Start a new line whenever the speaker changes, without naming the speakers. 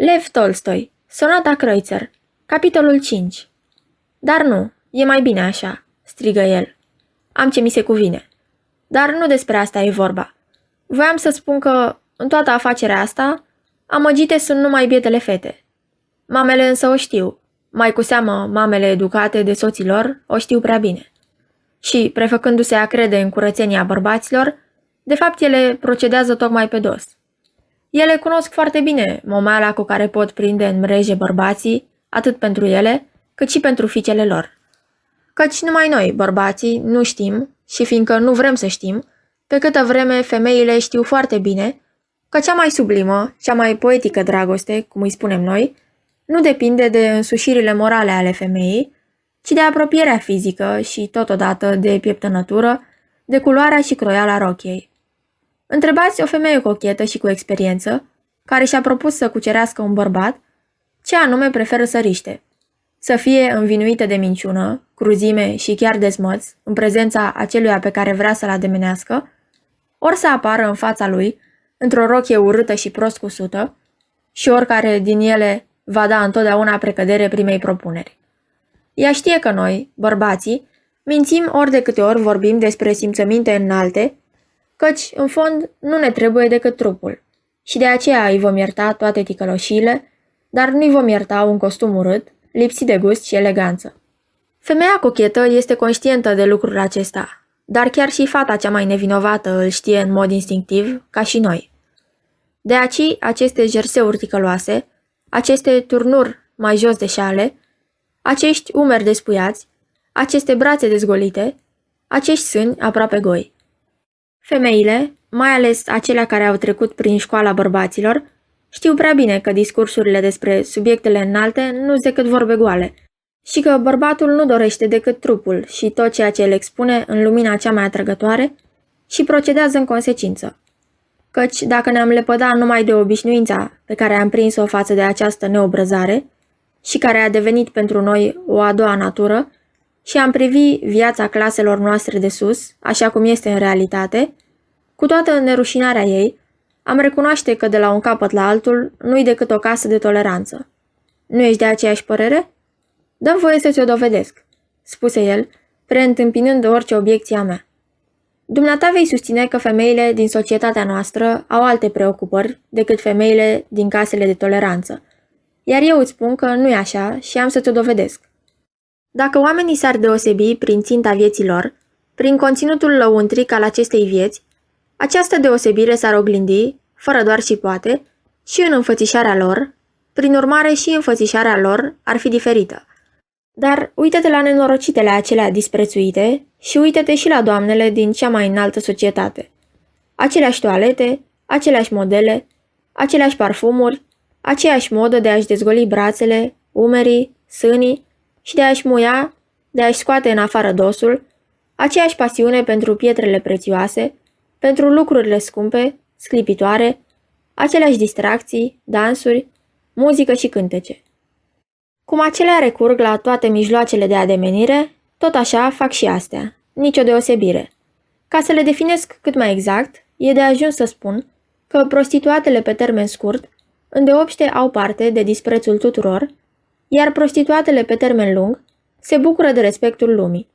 Lev Tolstoi, Sonata Kreutzer, capitolul 5 Dar nu, e mai bine așa, strigă el. Am ce mi se cuvine. Dar nu despre asta e vorba. Voiam să spun că, în toată afacerea asta, amăgite sunt numai bietele fete. Mamele însă o știu. Mai cu seamă, mamele educate de soților o știu prea bine. Și, prefăcându-se a crede în curățenia bărbaților, de fapt ele procedează tocmai pe dos. Ele cunosc foarte bine momeala cu care pot prinde în mreje bărbații, atât pentru ele, cât și pentru fiicele lor. Căci numai noi, bărbații, nu știm, și fiindcă nu vrem să știm, pe câtă vreme femeile știu foarte bine că cea mai sublimă, cea mai poetică dragoste, cum îi spunem noi, nu depinde de însușirile morale ale femeii, ci de apropierea fizică și, totodată, de pieptănătură, de culoarea și croiala rochiei. Întrebați o femeie cochetă și cu experiență, care și-a propus să cucerească un bărbat, ce anume preferă să riște. Să fie învinuită de minciună, cruzime și chiar de smăț, în prezența aceluia pe care vrea să-l ademenească, ori să apară în fața lui, într-o rochie urâtă și prost cusută, și oricare din ele va da întotdeauna precădere primei propuneri. Ea știe că noi, bărbații, mințim ori de câte ori vorbim despre simțăminte înalte, căci, în fond, nu ne trebuie decât trupul. Și de aceea îi vom ierta toate ticăloșiile, dar nu-i vom ierta un costum urât, lipsit de gust și eleganță. Femeia cochetă este conștientă de lucrul acesta, dar chiar și fata cea mai nevinovată îl știe în mod instinctiv, ca și noi. De aici, aceste jerseuri ticăloase, aceste turnuri mai jos de șale, acești umeri despuiați, aceste brațe dezgolite, acești sâni aproape goi. Femeile, mai ales acelea care au trecut prin școala bărbaților, știu prea bine că discursurile despre subiectele înalte nu sunt decât vorbe goale și că bărbatul nu dorește decât trupul și tot ceea ce îl expune în lumina cea mai atrăgătoare și procedează în consecință. Căci dacă ne-am lepădat numai de obișnuința pe care am prins-o față de această neobrăzare și care a devenit pentru noi o a doua natură, și am privi viața claselor noastre de sus, așa cum este în realitate, cu toată nerușinarea ei, am recunoaște că de la un capăt la altul nu-i decât o casă de toleranță. Nu ești de aceeași părere? Dă voie să ți-o dovedesc, spuse el, preîntâmpinând orice obiecție a mea. Dumneata vei susține că femeile din societatea noastră au alte preocupări decât femeile din casele de toleranță, iar eu îți spun că nu e așa și am să ți-o dovedesc. Dacă oamenii s-ar deosebi prin ținta vieților, prin conținutul lăuntric al acestei vieți, această deosebire s-ar oglindi, fără doar și poate, și în înfățișarea lor, prin urmare și înfățișarea lor ar fi diferită. Dar uită-te la nenorocitele acelea disprețuite și uită-te și la doamnele din cea mai înaltă societate. Aceleași toalete, aceleași modele, aceleași parfumuri, aceeași modă de a-și dezgoli brațele, umerii, sânii și de a-și muia, de a-și scoate în afară dosul, aceeași pasiune pentru pietrele prețioase, pentru lucrurile scumpe, sclipitoare, aceleași distracții, dansuri, muzică și cântece. Cum acelea recurg la toate mijloacele de ademenire, tot așa fac și astea, nicio deosebire. Ca să le definesc cât mai exact, e de ajuns să spun că prostituatele pe termen scurt îndeopște au parte de disprețul tuturor, iar prostituatele pe termen lung se bucură de respectul lumii.